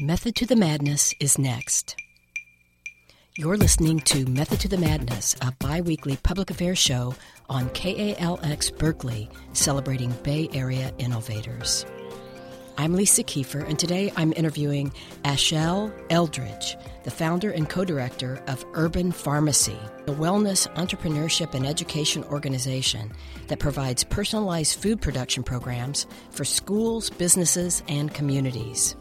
Method to the Madness is next. You're listening to Method to the Madness, a bi weekly public affairs show on KALX Berkeley, celebrating Bay Area innovators. I'm Lisa Keefer, and today I'm interviewing Ashel Eldridge, the founder and co director of Urban Farmacy, a wellness, entrepreneurship, and education organization that provides personalized food production programs for schools, businesses, and communities.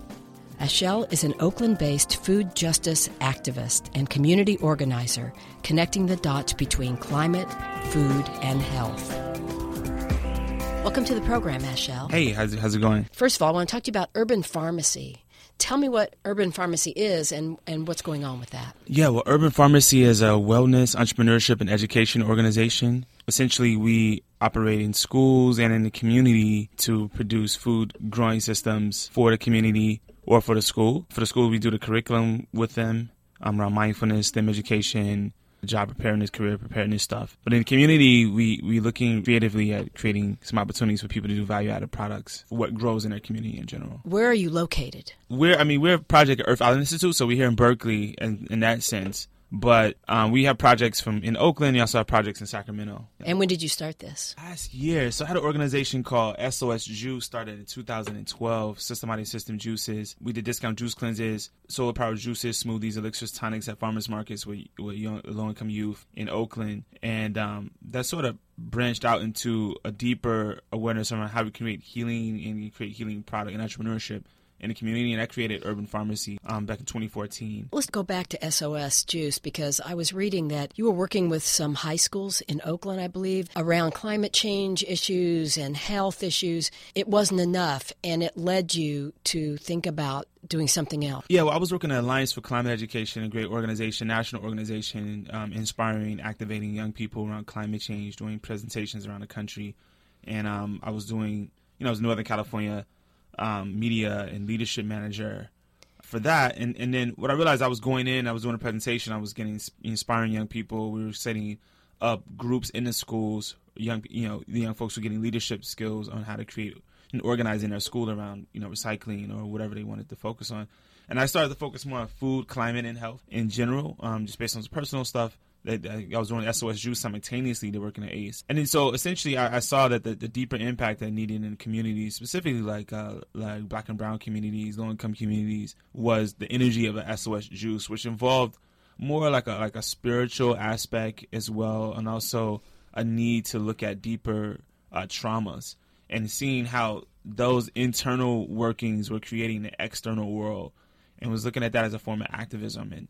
Ashel is an Oakland based food justice activist and community organizer connecting the dots between climate, food, and health. Welcome to the program, Ashel. Hey, how's it, how's it going? First of all, I want to talk to you about urban farmacy. Tell me what urban farmacy is and, and what's going on with that. Yeah, well, Urban Farmacy is a wellness, entrepreneurship, and education organization. Essentially, we operate in schools and in the community to produce food growing systems for the community or for the school. For the school, we do the curriculum with them um, around mindfulness, STEM education, job preparedness, career preparedness stuff. But in the community, we we looking creatively at creating some opportunities for people to do value added products what grows in their community in general. Where are you located? We're I mean we're a project Earth Island Institute, so we're here in Berkeley, and in that sense. But um, we have projects from in Oakland. We also have projects in Sacramento. And when did you start this? Last year. So I had an organization called SOS Juice started in 2012. Systematic System Juices. We did discount juice cleanses, solar powered juices, smoothies, elixirs, tonics at farmers markets with, with young, low income youth in Oakland. And um, that sort of branched out into a deeper awareness around how we create healing and create healing product and entrepreneurship in the community, and I created Urban Farmacy um, back in 2014. Let's go back to SOS Juice because I was reading that you were working with some high schools in Oakland, I believe, around climate change issues and health issues. It wasn't enough, and it led you to think about doing something else. Yeah, well, I was working at Alliance for Climate Education, a great organization, national organization, um, inspiring, activating young people around climate change, doing presentations around the country, and um, I was doing, you know, I was in Northern California um, media and leadership manager for that. And and then what I realized I was going in, I was doing a presentation, I was getting inspiring young people. We were setting up groups in the schools. Young, you know, the young folks were getting leadership skills on how to create and organize in their school around, you know, recycling or whatever they wanted to focus on. And I started to focus more on food, climate, and health in general, um, just based on some personal stuff. I was doing SOS Juice simultaneously to working at ACE, and then so essentially I, I saw that the, the, deeper impact I needed in communities, specifically like uh, like Black and Brown communities, low income communities, was the energy of a SOS Juice, which involved more like a like a spiritual aspect as well, and also a need to look at deeper uh, traumas and seeing how those internal workings were creating the external world, and was looking at that as a form of activism. And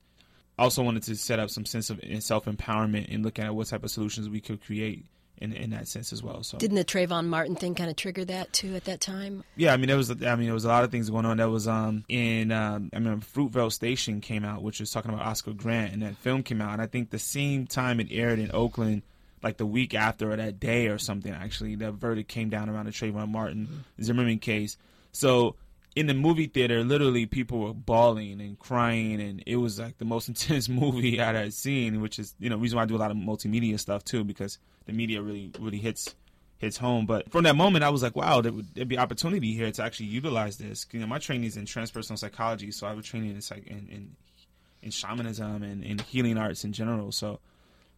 also wanted to set up some sense of self empowerment and looking at what type of solutions we could create in in that sense as well. So didn't the Trayvon Martin thing kind of trigger that too at that time? Yeah, I mean there was I mean there was a lot of things going on. That was um in um, I mean Fruitvale Station came out, which was talking about Oscar Grant, and that film came out, and I think the same time it aired in Oakland. Like the week after or that day or something, actually, the verdict came down around the Trayvon Martin mm-hmm. Zimmerman case. So in the movie theater, literally people were bawling and crying, and it was like the most intense movie I had seen. Which is you know reason why I do a lot of multimedia stuff too, because the media really really hits hits home. But from that moment, I was like, wow, there would there'd be opportunity here to actually utilize this. You know, my training is in transpersonal psychology, so I was training in psych in, in, in shamanism and in healing arts in general. So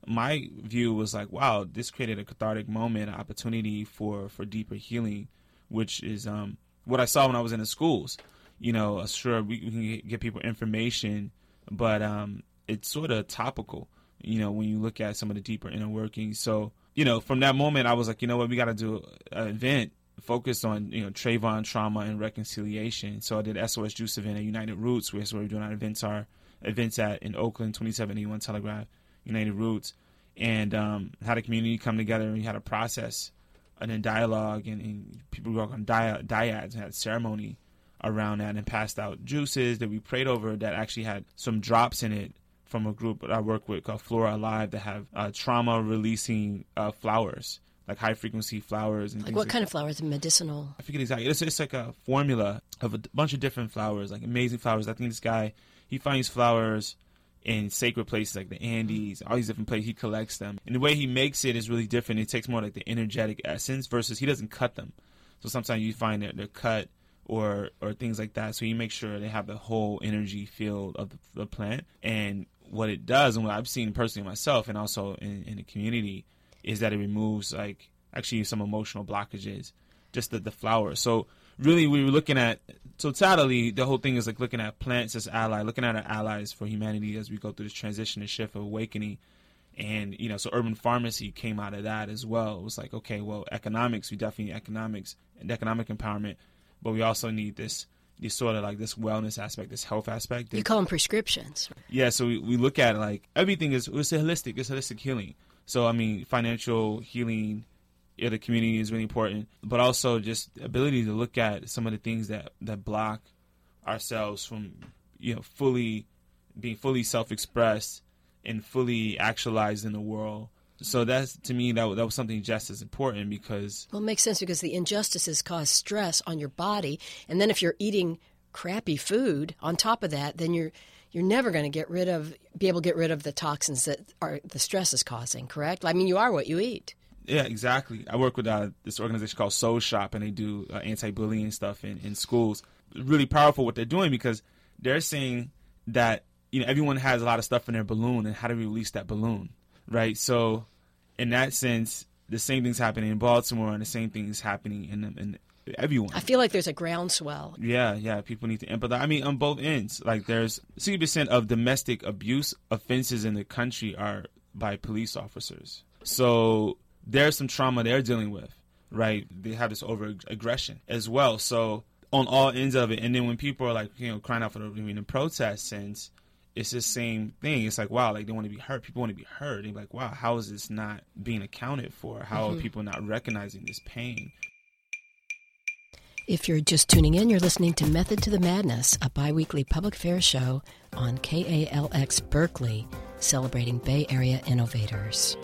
my view was like, wow, this created a cathartic moment, an opportunity for for deeper healing, which is um what I saw when I was in the schools. You know, sure we, we can get people information, but um, it's sort of topical. You know, when you look at some of the deeper inner workings. So, you know, from that moment, I was like, you know what, we got to do an event focused on you know Trayvon trauma and reconciliation. So I did SOS Juice event at United Roots, where we're doing our events are events at in Oakland, 2781 Telegraph, United Roots, and um, had a community come together and we had a process and then dialogue and, and people work on dia- dyads and had ceremony around that and passed out juices that we prayed over that actually had some drops in it from a group that I work with called Flora Alive that have uh, trauma releasing uh, flowers, like high frequency flowers. And like what like kind that. of flowers? Medicinal? I forget exactly. It's, it's like a formula of a bunch of different flowers, like amazing flowers. I think this guy, he finds flowers in sacred places like the Andes, all these different places. He collects them, and the way he makes it is really different. It takes more like the energetic essence versus he doesn't cut them. So sometimes you find that they're cut or or things like that. So you make sure they have the whole energy field of the, the plant. And what it does, and what I've seen personally myself, and also in, in the community, is that it removes like actually some emotional blockages, just the the flower. So really, we were looking at totality. The whole thing is like looking at plants as ally, looking at our allies for humanity as we go through this transition and shift of awakening. And you know, so urban farmacy came out of that as well. It was like, okay, well, economics, we definitely need economics and economic empowerment, but we also need this this sort of like this wellness aspect, this health aspect. You call them prescriptions. Yeah, so we, we look at like everything is it's holistic, it's holistic healing. So I mean, financial healing, the community is really important, but also just ability to look at some of the things that that block ourselves from you know fully being fully self-expressed and fully actualized in the world. So that's to me that that was something just as important because well, it makes sense because the injustices cause stress on your body, and then if you're eating crappy food on top of that, then you're you're never going to get rid of be able to get rid of the toxins that are the stress is causing. Correct? I mean, you are what you eat. Yeah, exactly. I work with uh, this organization called Soul Shop, and they do uh, anti-bullying stuff in, in schools. Really powerful what they're doing because they're saying that you know everyone has a lot of stuff in their balloon, and how do we release that balloon, right? So, in that sense, the same thing's happening in Baltimore, and the same things happening in, in everyone. I feel like there's a groundswell. Yeah, yeah. People need to empathize. I mean, on both ends. Like, there's 60% of domestic abuse offenses in the country are by police officers. So there's some trauma they're dealing with, right? They have this over aggression as well. So on all ends of it, and then when people are like, you know, crying out for the I mean, the protest sense, it's the same thing. It's like, wow, like they want to be heard. People want to be heard. They're like, wow, how is this not being accounted for? How mm-hmm. are people not recognizing this pain? If you're just tuning in, you're listening to Method to the Madness, a biweekly public affairs show on KALX Berkeley, celebrating Bay Area innovators.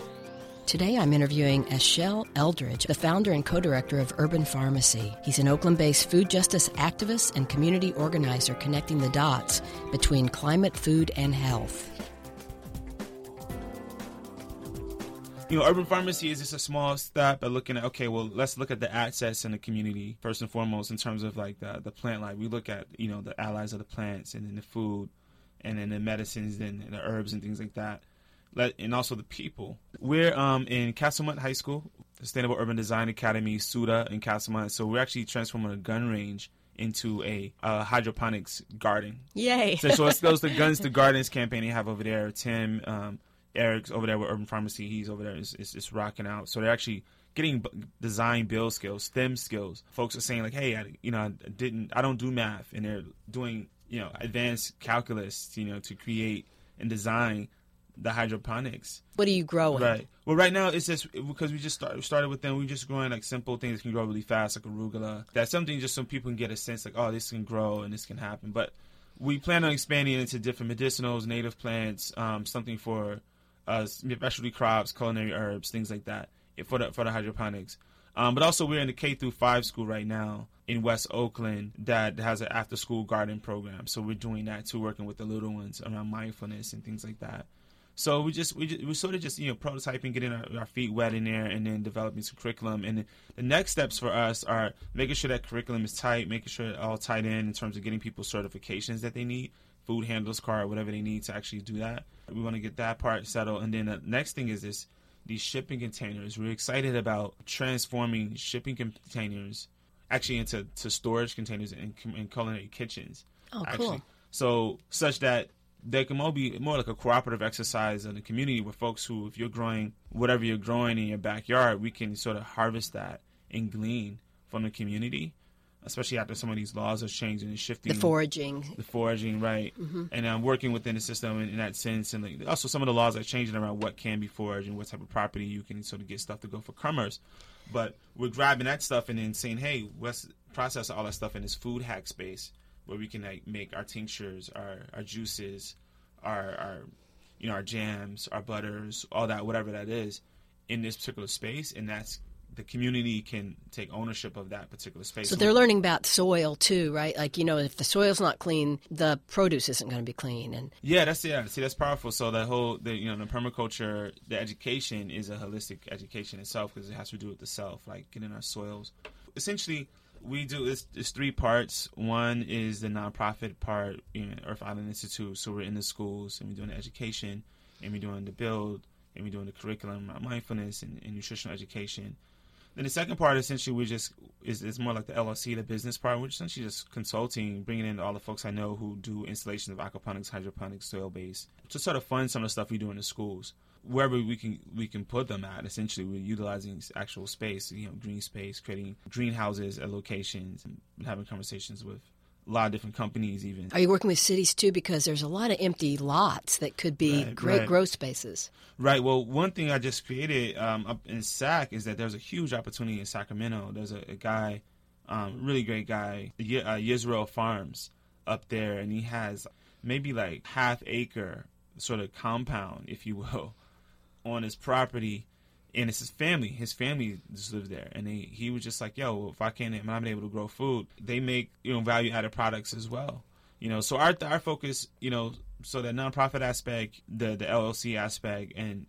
Today I'm interviewing Ashel Eldridge, the founder and co director of Urban Farmacy. He's an Oakland based food justice activist and community organizer connecting the dots between climate, food, and health. You know, urban farmacy is just a small step at looking at okay, well, let's look at the assets in the community first and foremost in terms of like the the plant life. We look at you know the allies of the plants and then the food, and then the medicines and the herbs and things like that and also the people. We're um, in Castlemont High School, Sustainable Urban Design Academy, SUDA in Castlemont. So we're actually transforming a gun range into a uh, hydroponics garden. Yay! so, so it's those the Guns to Gardens campaign they have over there. Tim, um, Eric's over there with Urban Farmacy. He's over there. It's, it's, it's rocking out. So they're actually getting design build skills, STEM skills. Folks are saying like, hey, I, you know, I didn't, I don't do math, and they're doing you know advanced calculus, you know, to create and design the hydroponics. What are you growing? Right. Well, right now it's just because we just start, started with them. We're just growing like simple things that can grow really fast, like arugula. That's something just so people can get a sense like, oh, this can grow and this can happen. But we plan on expanding into different medicinals, native plants, um, something for uh, specialty crops, culinary herbs, things like that for the for the hydroponics. Um, but also, we're in the K through five school right now in West Oakland that has an after school garden program. So we're doing that too, working with the little ones around mindfulness and things like that. So we just we just, we sort of just you know prototyping, getting our, our, feet wet in there, and then developing some curriculum. And the next steps for us are making sure that curriculum is tight, making sure it all tied in in terms of getting people certifications that they need, food handlers card, whatever they need to actually do that. We want to get that part settled, and then the next thing is this these shipping containers. We're excited about transforming shipping containers actually into to storage containers in, in culinary kitchens. Oh, actually. cool. So such that they can all be more like a cooperative exercise in the community with folks who, if you're growing whatever you're growing in your backyard, we can sort of harvest that and glean from the community, especially after some of these laws are changing and shifting. The foraging. The foraging, right. Mm-hmm. And I'm um, working within the system in, in that sense. And like, also some of the laws are changing around what can be foraged and what type of property you can sort of get stuff to go for commerce. But we're grabbing that stuff and then saying, hey, let's process all that stuff in this food hack space where we can like make our tinctures, our our juices, our our you know our jams, our butters, all that whatever that is in this particular space, and that's the community can take ownership of that particular space. So they're learning about soil too, right? Like you know, if the soil's not clean, the produce isn't going to be clean. And yeah, that's yeah. See, that's powerful. So the whole, the you know, the permaculture, the education is a holistic education itself because it has to do with the self, like getting our soils. Essentially, we do it's, it's three parts. One is the nonprofit part, you know, Earth Island Institute. So we're in the schools and we're doing the education, and we're doing the build, and we're doing the curriculum, mindfulness, and, and nutritional education. Then the second part, essentially, we just is, more like the LLC, the business part. We're essentially just consulting, bringing in all the folks I know who do installation of aquaponics, hydroponics, soil based, to sort of fund some of the stuff we do in the schools. Wherever we can we can put them at, essentially, we're utilizing actual space, you know, green space, creating greenhouses at locations, and having conversations with a lot of different companies even. Are you working with cities too? Because there's a lot of empty lots that could be Right, great right. growth spaces. Right. Well, one thing I just created um, up in SAC is that there's a huge opportunity in Sacramento. There's a, a guy, um, really great guy, Ye- uh, Yisrael Farms up there, and he has maybe like half acre sort of compound, if you will, on his property. And it's his family. His family just live there, and they, he was just like, "Yo, if I can't, I'm able to grow food. They make you know value added products as well. You know, so our our focus, you know, so the nonprofit aspect, the the LLC aspect, and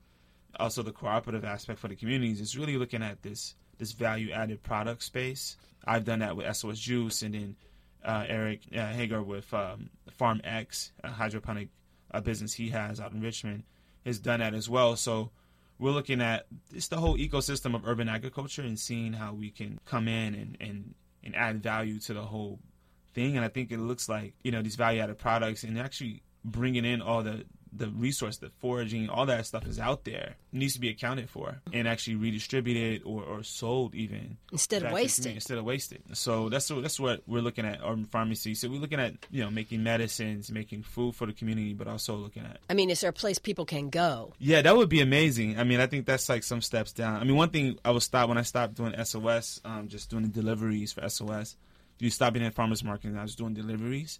also the cooperative aspect for the communities is really looking at this this value added product space. I've done that with SOS Juice, and then uh, Eric uh, Hager with um, Farm X, a hydroponic uh, business he has out in Richmond, has done that as well. So we're looking at it's the whole ecosystem of urban agriculture and seeing how we can come in and, and, and add value to the whole thing. And I think it looks like, you know, these value added products and actually bringing in all the, the resource, the foraging, all that stuff is out there, needs to be accounted for and actually redistributed or, or sold even. Instead of back to the wasting. Instead of wasted. So that's what, that's what we're looking at urban farmacy. So we're looking at, you know, making medicines, making food for the community, but also looking at I mean, is there a place people can go? yeah, that would be amazing. I mean, I think that's like some steps down. I mean, one thing I was stopped when I stopped doing SOS, um, just doing the deliveries for SOS. You stop being at farmers market and I was doing deliveries.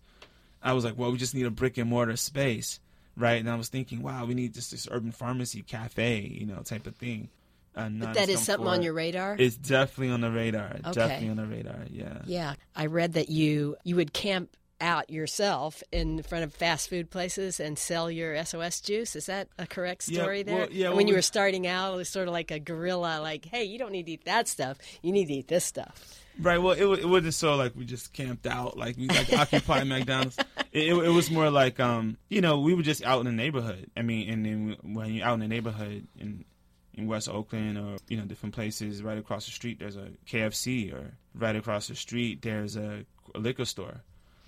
I was like, well, we just need a brick and mortar space, right? And I was thinking, wow, we need just this urban farmacy cafe, you know, type of thing. Uh, none that is something on your radar. It's definitely on the radar. Okay. Definitely on the radar. Yeah. yeah, I read that you you would camp out yourself in front of fast food places and sell your SOS juice. Is that a correct Yeah, story there? well, yeah, well, when you we- were starting out, it was sort of like a guerrilla, like, hey, you don't need to eat that stuff. You need to eat this stuff. Right. Well, it, it wasn't so like we just camped out, like we like occupied McDonald's. It, it, it was more like, um, you know, we were just out in the neighborhood. I mean, and then when you're out in the neighborhood in in West Oakland or you know different places, right across the street there's a KFC, or right across the street there's a, a liquor store,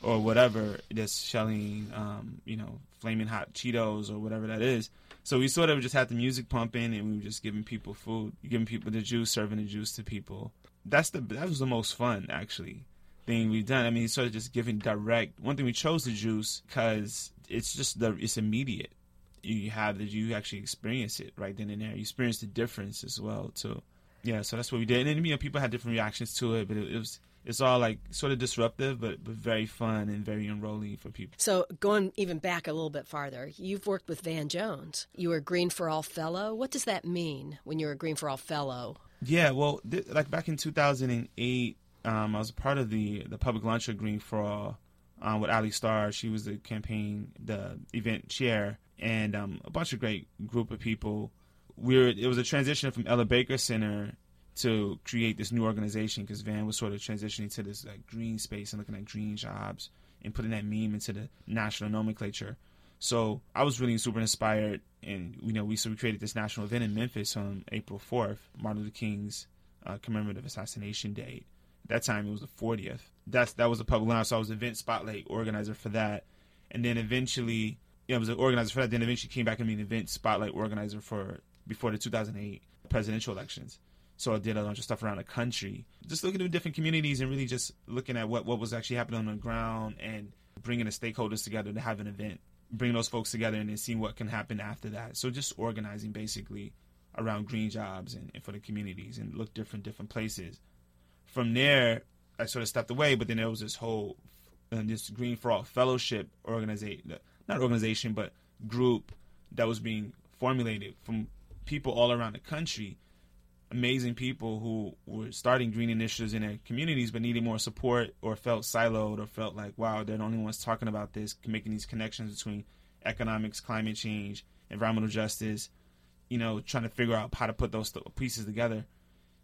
or whatever that's selling, um, you know, flaming hot Cheetos or whatever that is. So we sort of just had the music pumping, and we were just giving people food, giving people the juice, serving the juice to people. That's the that was the most fun actually thing we've done. I mean, sort of just giving direct. One thing we chose the juice because it's just the it's immediate. You have that you actually experience it right then and there. You experience the difference as well too. Yeah, so that's what we did. And then you know people had different reactions to it, but it, it was it's all like sort of disruptive, but but very fun and very enrolling for people. So, going even back a little bit farther, you've worked with Van Jones. You were a Green for All Fellow. What does that mean when you're a Green for All Fellow? Yeah, well, th- like back in 2008, um, I was part of the the public of Green for All um, with Ali Starr. She was the campaign, the event chair, and um, a bunch of great group of people. We were, it was a transition from Ella Baker Center to create this new organization because Van was sort of transitioning to this like green space and looking at green jobs and putting that meme into the national nomenclature. So I was really super inspired, and you know, we so we created this national event in Memphis on April fourth, Martin Luther King's uh, commemorative assassination date. At that time, it was the 40th. That's that was a public launch. So I was event spotlight organizer for that, and then eventually, yeah, I was an organizer for that. Then eventually came back and be an event spotlight organizer for before the 2008 presidential elections. So I did a bunch of stuff around the country, just looking at different communities and really just looking at what, what was actually happening on the ground and bringing the stakeholders together to have an event, bringing those folks together and then seeing what can happen after that. So just organizing basically around green jobs and, and for the communities and look different different places. From there, I sort of stepped away, but then there was this whole uh, this Green for All fellowship organization, not organization, but group that was being formulated from people all around the country amazing people who were starting green initiatives in their communities but needed more support or felt siloed or felt like wow they're the only ones talking about this making these connections between economics climate change environmental justice you know trying to figure out how to put those pieces together.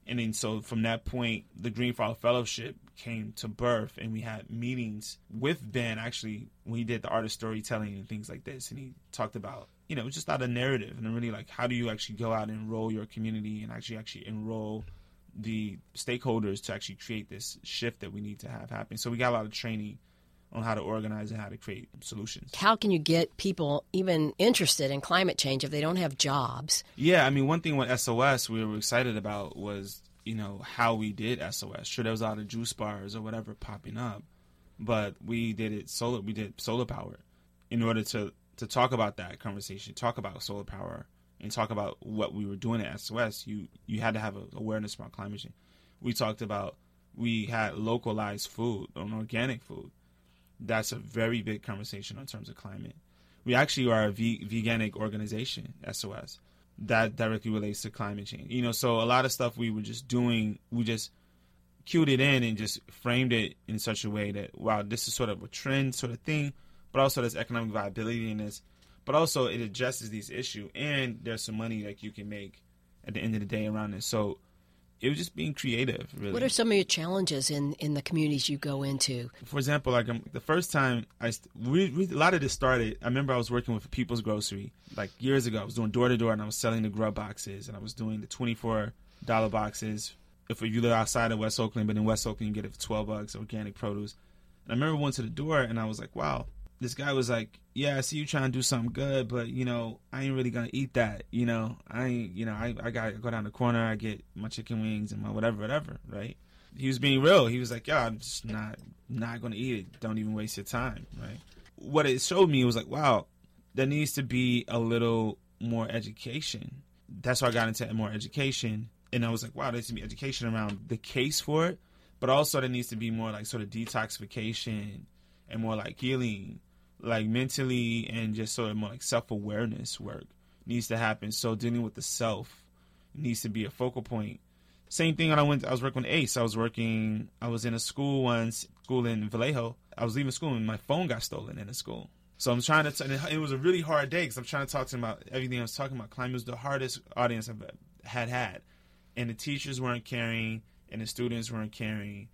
And then so from that point, the Green for All Fellowship came to birth, and we had meetings with Van actually when he did the art of storytelling and things like this, and he talked about you know just out a narrative and really like how do you actually go out and enroll your community and actually actually enroll the stakeholders to actually create this shift that we need to have happen. So we got a lot of training on how to organize and how to create solutions. How can you get people even interested in climate change if they don't have jobs? Yeah, I mean, one thing with SOS we were excited about was, you know, how we did SOS. Sure, there was a lot of juice bars or whatever popping up, but we did it solar. We did solar power in order to to talk about that conversation, talk about solar power, and talk about what we were doing at SOS. You you had to have awareness about climate change. We talked about we had localized food, on organic food that's a very big conversation in terms of climate. We actually are a veganic organization, SOS, that directly relates to climate change. You know, so a lot of stuff we were just doing, we just cued it in and just framed it in such a way that wow, this is sort of a trend sort of thing, but also there's economic viability in this, but also it addresses these issues and there's some money that you can make at the end of the day around this. So it was just being creative. Really. What are some of your challenges in in the communities you go into? For example, like um, the first time I we, we, a lot of this started. I remember I was working with People's Grocery like years ago. I was doing door to door and I was selling the grub boxes and I was doing the twenty four dollar boxes. If you live outside of West Oakland, but in West Oakland you get it for twelve bucks organic produce. And I remember went to the door and I was like, wow, this guy was like, "Yeah, I see you trying to do something good, but you know, I ain't really gonna eat that. You know, I ain't, you know, I I gotta go down the corner, I get my chicken wings and my whatever, whatever, right?" He was being real. He was like, "Yeah, I'm just not not gonna eat it. Don't even waste your time, right?" What it showed me was like, wow, there needs to be a little more education. That's why I got into more education, and I was like, wow, there needs to be education around the case for it, but also there needs to be more like sort of detoxification and more like healing like mentally and just sort of like self awareness work needs to happen. So dealing with the self needs to be a focal point. Same thing when I went I was working with Ace. I was working I was in a school once, school in Vallejo. I was leaving school and my phone got stolen in the school. So I'm trying to. T- it was a really hard day because I'm trying to talk to them about everything I was talking about. Climate was the hardest audience I've had had, and the teachers weren't caring, and the students weren't caring,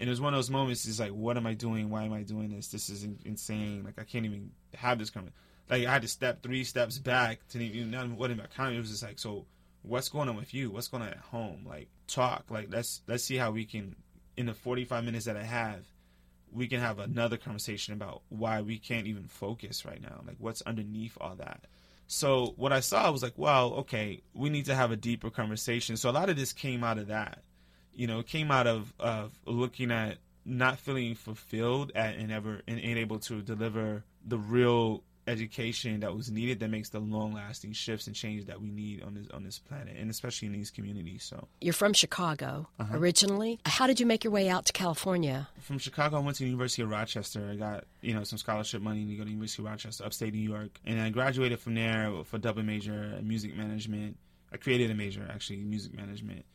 and it was one of those moments. It's like, what am I doing? Why am I doing this? This is insane. Like I can't even have this coming. Like I had to step three steps back to even know what about comment. It was just like, so what's going on with you? What's going on at home? Like talk. Like let's let's see how we can in the 45 minutes that I have, we can have another conversation about why we can't even focus right now. Like what's underneath all that. So what I saw I was like, wow, okay, we need to have a deeper conversation. So a lot of this came out of that you know, it came out of of looking at not feeling fulfilled at, and ever and ain't able to deliver the real education that was needed that makes the long lasting shifts and changes that we need on this on this planet and especially in these communities so. You're from chicago uh-huh. originally. How did you make your way out to california? From chicago i went to the university of rochester. I got you know some scholarship money to go to the university of rochester upstate new york and i graduated from there for double major in music management. I created a major actually music management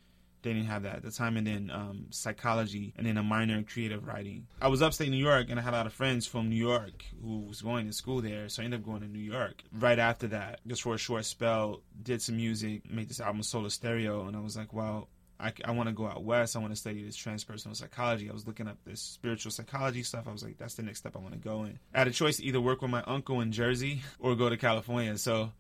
they didn't have that at the time, and then um, psychology, and then a minor in creative writing. I was upstate New York, and I had a lot of friends from New York who was going to school there, so I ended up going to New York. Right after that, just for a short spell, did some music, made this album Solar Stereo, and I was like, well, I, I want to go out west. I want to study this transpersonal psychology. I was looking up this spiritual psychology stuff. I was like, that's the next step I want to go in. I had a choice to either work with my uncle in Jersey or go to California. So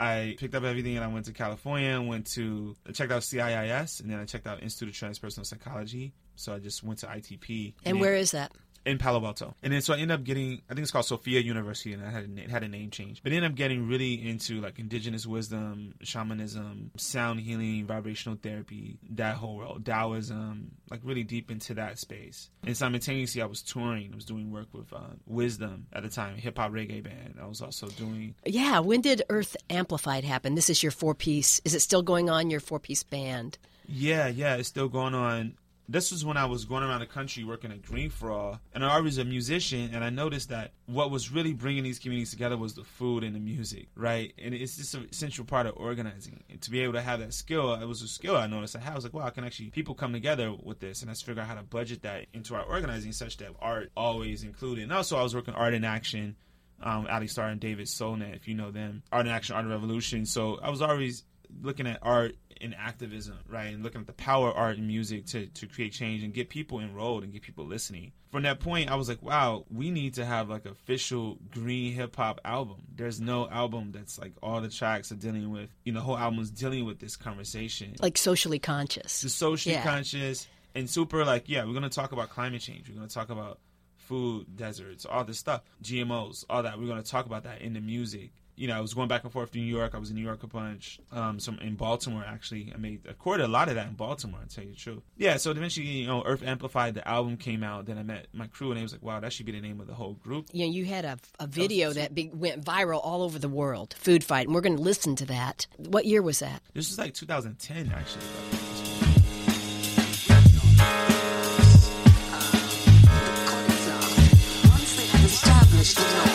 I picked up everything and I went to California. And went to I checked out CIIS and then I checked out Institute of Transpersonal Psychology. So I just went to ITP. And, and where is that? In Palo Alto. And then so I ended up getting I think it's called Sophia University and I had a, it had a name change. But ended up getting really into like indigenous wisdom, shamanism, sound healing, vibrational therapy, that whole world, Taoism, like really deep into that space. And simultaneously I was touring, I was doing work with uh, Wisdom at the time, hip hop reggae band. I was also doing Yeah, when did Earth Amplified happen? This is your four piece. Is it still going on your four piece band? Yeah, yeah, it's still going on this was when I was going around the country working at Green for All, and I was a musician, and I noticed that what was really bringing these communities together was the food and the music, right? And it's just an essential part of organizing. And to be able to have that skill, it was a skill I noticed I had. I was like, wow, I can actually people come together with this, and let's figure out how to budget that into our organizing such that art always included. And also, I was working art in action. Um, Ali Star and David Solnit, if you know them, Art in Action, Art of Revolution. So I was always looking at art and activism, right, and looking at the power of art and music to to create change and get people enrolled and get people listening. From that point, I was like, wow, we need to have like official green hip hop album. There's no album that's like all the tracks are dealing with, you know, the whole album is dealing with this conversation, like socially conscious, the socially Yeah. conscious and super like, yeah, we're gonna talk about climate change. We're gonna talk about food deserts, all this stuff, GMOs, all that. We're gonna talk about that in the music. You know, I was going back and forth to New York. I was in New York a bunch. Um, some in Baltimore actually. I made I recorded a lot of that in Baltimore. To tell you the truth. Yeah. So eventually, you know, Earth Amplified, the album came out. Then I met my crew, and they was like, "Wow, that should be the name of the whole group." you know, you had a, a video that be, went viral all over the world, Food Fight, and we're going to listen to that. What year was that? This was like 2010, actually. Once they have established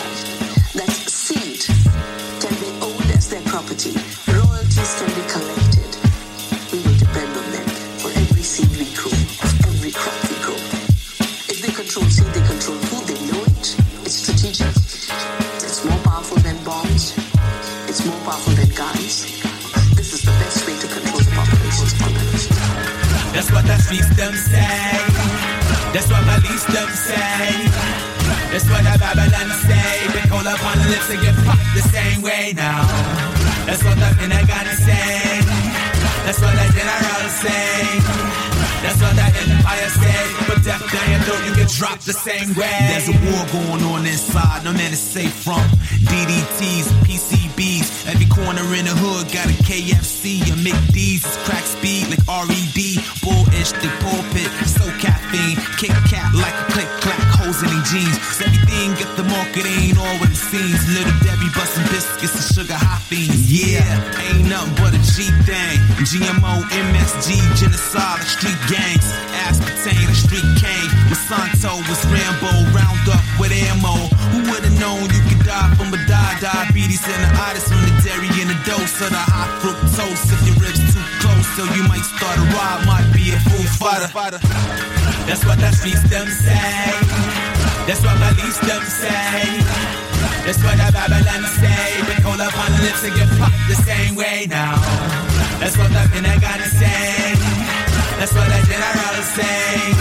streets them say. That's what my least them say. That's what the Babylon say. We call up on the lips and get popped the same way now. That's what the Pentagon say. That's what the general say. That's what the empire say. But death your throat, you get dropped the same way. There's a war going on inside, no man is safe from DDTs, PCBs. Every corner in the hood got a KFC. A McD's, crack speed like RED. Bullish, the pulpit, so caffeine. Kick cat like a click clack, holes in their jeans. So everything get the market ain't all what it seems. Little Debbie busting biscuits and sugar high fiends. Yeah, ain't nothing but a G thing. GMO, MSG, genocide, street gangs. And street cane. Monsanto was Rambo, round up with ammo. Who would've known you could die from a die? Diabetes and the itis from the and the high fructose. If your ribs too close, so you might start a ride, might be a fool fighter. That's what the streets them say. That's what my least them say. That's what the Babylon say. We call up on the lips and get popped the same way now. That's what the Pentagon say. That's what the general say.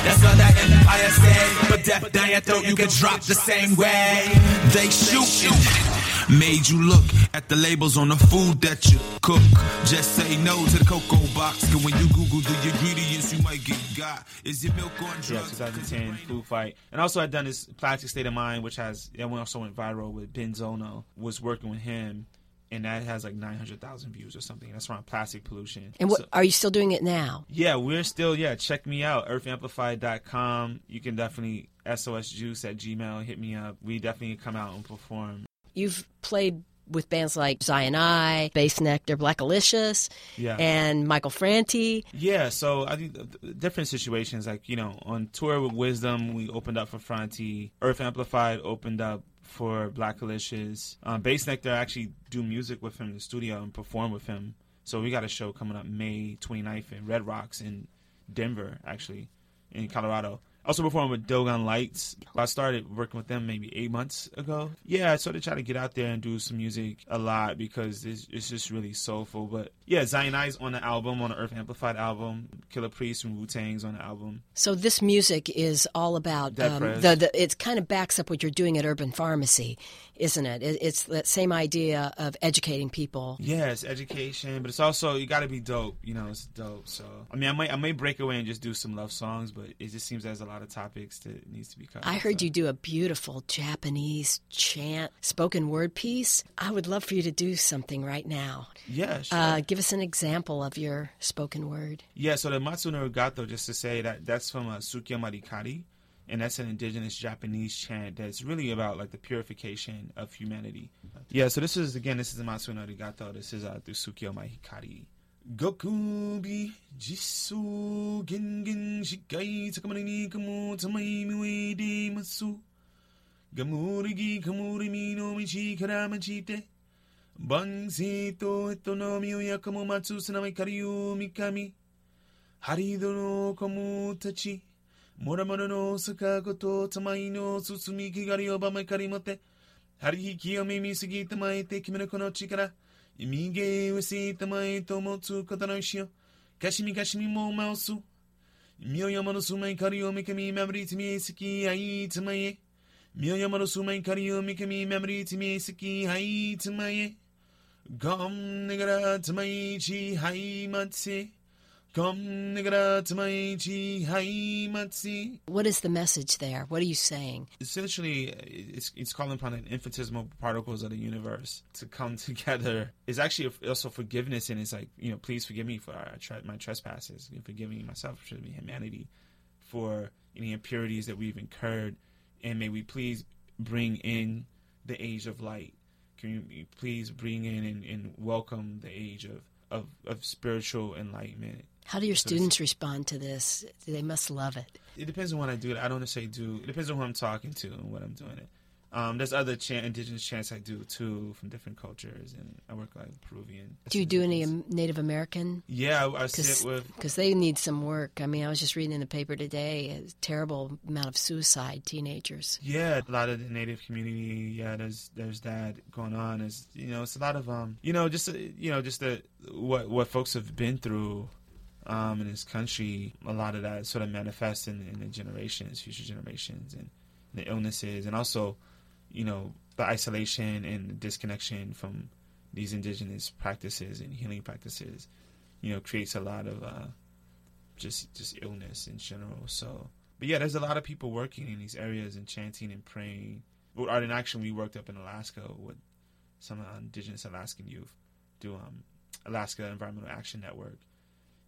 That's what the empire say. But death down your throat, you get dropped the same way. They shooting. Made you look at the labels on the food that you cook. Just say no to the cocoa box. Cause when you Google the ingredients, you might get got. Is your milk on Yeah, 2010 Food Fight, and also I'd done this Plastic State of Mind, which has that one also went viral with Ben Zolno. Was working with him, and that has like 900,000 views or something. That's around plastic pollution. And what So- are you still doing it now? yeah, we're still yeah. Check me out, earthamplified.com. You can definitely sosjuice at gmail. Hit me up. We definitely come out and perform. You've played with bands like Zion I, Bassnectar, Black Alicious, Yeah. and Michael Franti. Yeah, so I think th- th- different situations, like you know, on tour with Wisdom, we opened up for Franti. Earth Amplified opened up for Blackalicious. Um, Bassnectar I actually do music with him in the studio and perform with him. So we got a show coming up May 29th in Red Rocks in Denver, actually, in Colorado. Also performed with Dogon Lights. I started working with them maybe eight months ago. Yeah, I sort of try to get out there and do some music a lot because it's, it's just really soulful. But yeah, Zion I's on the album, on the Earth Amplified album. Killah Priest from Wu Tang's on the album. So this music is all about um, the, the. It kind of backs up what you're doing at Urban Farmacy, isn't it? it? It's that same idea of educating people. Yeah, it's education, but it's also you got to be dope. You know, it's dope. So I mean, I might I may break away and just do some love songs, but it just seems there's a lot of topics that needs to be covered. I heard so. you do a beautiful Japanese chant, spoken word piece. I would love for you to do something right now. Yeah, sure. Uh, give us an example of your spoken word. Yeah, so the Matsuno Gato, just to say that that's from uh, Sukyo Mahikari, and that's an indigenous Japanese chant that's really about like the purification of humanity. Yeah, so this is again, this is the Matsuno Gato. This is uh, through Sukyo Mahikari. Gokubi jisu gingen shikai ni kamu tamai miwe de masu gamurigi kamuri mino michi karamachite 万世と人の身をやかも待つすなわかりよみかみ。ハリドの子もたち。もらもらのさかごとたまいの進みきがりをばまかりもて。はりひきを耳すぎたまえて君のこの力。みげうせたまえともつことのしよ。かしみかしみもまおす。みよやまのすまいかりをみかみまぶりつみえすきあいつまえ。みよやまのすまいかりをみかみまぶりつみえすきあいつまえ。Nigara tamai chi hai matse. What is the message there? What are you saying? essentially it's, it's calling upon the infinitesimal particles of the universe to come together it's actually also forgiveness and it's like you know please forgive me for my trespasses and forgiving myself for humanity for any impurities that we've incurred and may we please bring in the age of light can you please bring in and, and welcome the age of, of, of spiritual enlightenment How do your So students respond to this? They must love it. it depends on when I do. I don't necessarily do. It depends on who I'm talking to and what I'm doing it. Um, there's other chant, indigenous chants I do too from different cultures, and I work like Peruvian. Do you do any Native American? Yeah, I, I sit with. Because they need some work. I mean, I was just reading in the paper today a terrible amount of suicide teenagers. Yeah, a lot of the native community. Yeah, there's there's that going on. Is you know, it's a lot of um, you know, just uh, you know, just the what what folks have been through. Um, in this country, a lot of that sort of manifests in, in the generations, future generations, and the illnesses, and also, you know, the isolation and disconnection from these indigenous practices and healing practices, you know, creates a lot of uh, just just illness in general. So, but yeah, there's a lot of people working in these areas and chanting and praying. Well, Art in Action, we worked up in Alaska with some indigenous Alaskan youth, do um, Alaska Environmental Action Network,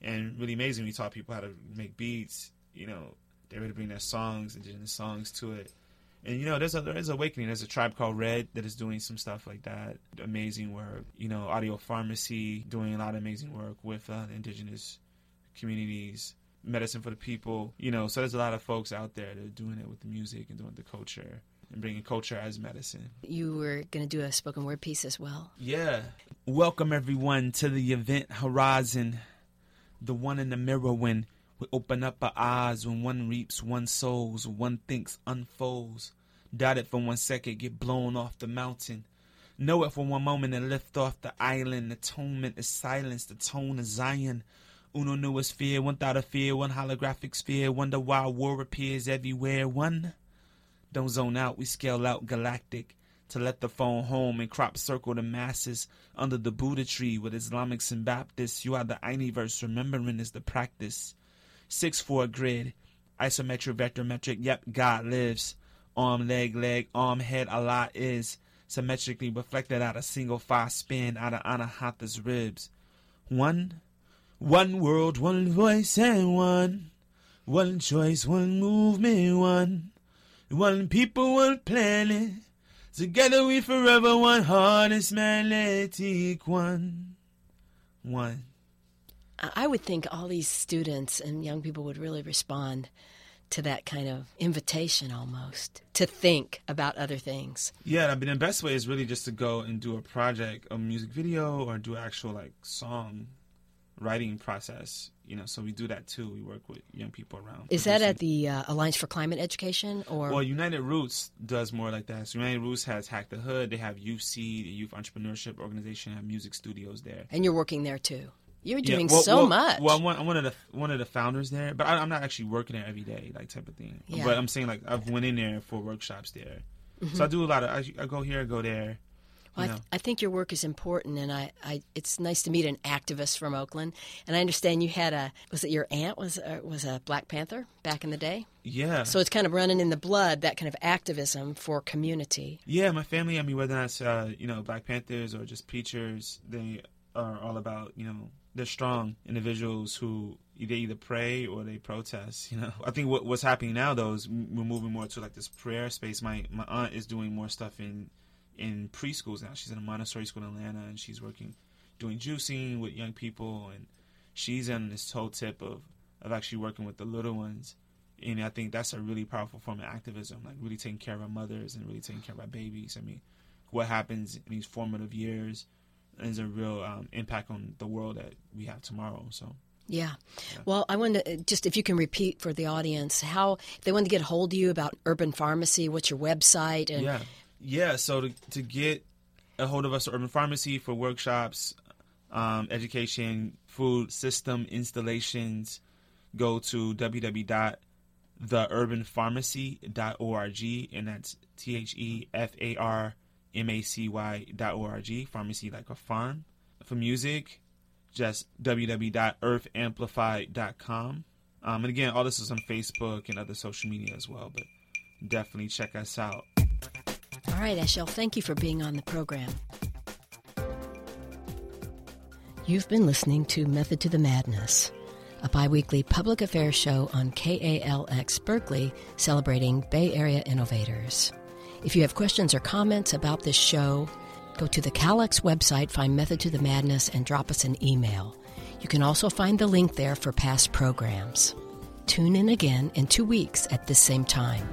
and really amazing. We taught people how to make beats. You know, they were to bring their songs, indigenous songs, to it. And you know, there's a there's awakening. There's a tribe called Red that is doing some stuff like that. Amazing work. You know, Audio Pharmacy doing a lot of amazing work with uh, indigenous communities. Medicine for the people. You know, so there's a lot of folks out there that are doing it with the music and doing the culture and bringing culture as medicine. You were going to do a spoken word piece as well. Yeah. Welcome everyone to the event Horizon, the one in the mirror when we open up our eyes, when one reaps, one sows, one thinks, unfolds. Doubt it for one second, get blown off the mountain. Know it for one moment and lift off the island. Atonement is silence, the tone is Zion. Uno newest fear, one thought of fear, one holographic sphere. Wonder why war appears everywhere. One don't zone out, we scale out galactic to let the phone home and crop circle the masses under the Buddha tree with Islamics and Baptists. You are the universe, remembering is the practice. Six four grid, isometric, vector metric. Yep, God lives. Arm, leg, leg, arm, head. Allah is symmetrically reflected out a single five spin out of Anahata's ribs. One, one world, one voice, and one, one choice, one movement, one. One people, one planet. Together we forever one heart is one. One. I would think all these students and young people would really respond to that kind of invitation almost to think about other things. Yeah, I mean the best way is really just to go and do a project, a music video, or do actual like song writing process. You know, so we do that too. We work with young people around. Is that at the uh, Alliance for Climate Education or Well, United Roots does more like that. So United Roots has Hack the Hood. They have UC, the Youth Entrepreneurship Organization, have music studios there. and you're working there too? You're Yeah, doing well- so well- much. Well, I'm one, I'm one of the one of the founders there, but I, I'm not actually working there every day, like type of thing. Yeah. But I'm saying like I've went in there for workshops there, Mm-hmm. so I do a lot of. I, I go here, I go there. Well, I, th- I think your work is important, and I, I, it's nice to meet an activist from Oakland. And I understand you had a was it your aunt was uh, was a Black Panther back in the day, Yeah. so it's kind of running in the blood that kind of activism for community. Yeah, my family. I mean, whether that's uh, you know Black Panthers or just preachers, they are all about you know they're strong individuals who they either pray or they protest. You know, I think what, what's happening now though is we're moving more to like this prayer space. My my aunt is doing more stuff in in preschools now. She's in a Montessori school in Atlanta, and she's working doing juicing with young people, and she's on this whole tip of of actually working with the little ones. And I think that's a really powerful form of activism, like really taking care of our mothers and really taking care of our babies. I mean, what happens in these formative years is a real um, impact on the world that we have tomorrow. So, Yeah. Well, I wanted to, just if you can repeat for the audience how if they want to get a hold of you about urban farmacy, what's your website and yeah, yeah. So to to get a hold of us at Urban Farmacy for workshops, um, education, food system installations. Go to www.theurbanfarmacy.org, and that's T H E F A R M A C Y dot org. Pharmacy like a farm. For music, just www.earthamplified.com. Um, and again, all this is on Facebook and other social media as well, but definitely check us out. All right, Ashel, thank you for being on the program. You've been listening to Method to the Madness, a biweekly public affairs show on KALX Berkeley celebrating Bay Area innovators. If you have questions or comments about this show, go to the KALX website, find Method to the Madness, and drop us an email. You can also find the link there for past programs. Tune in again in two weeks at this same time.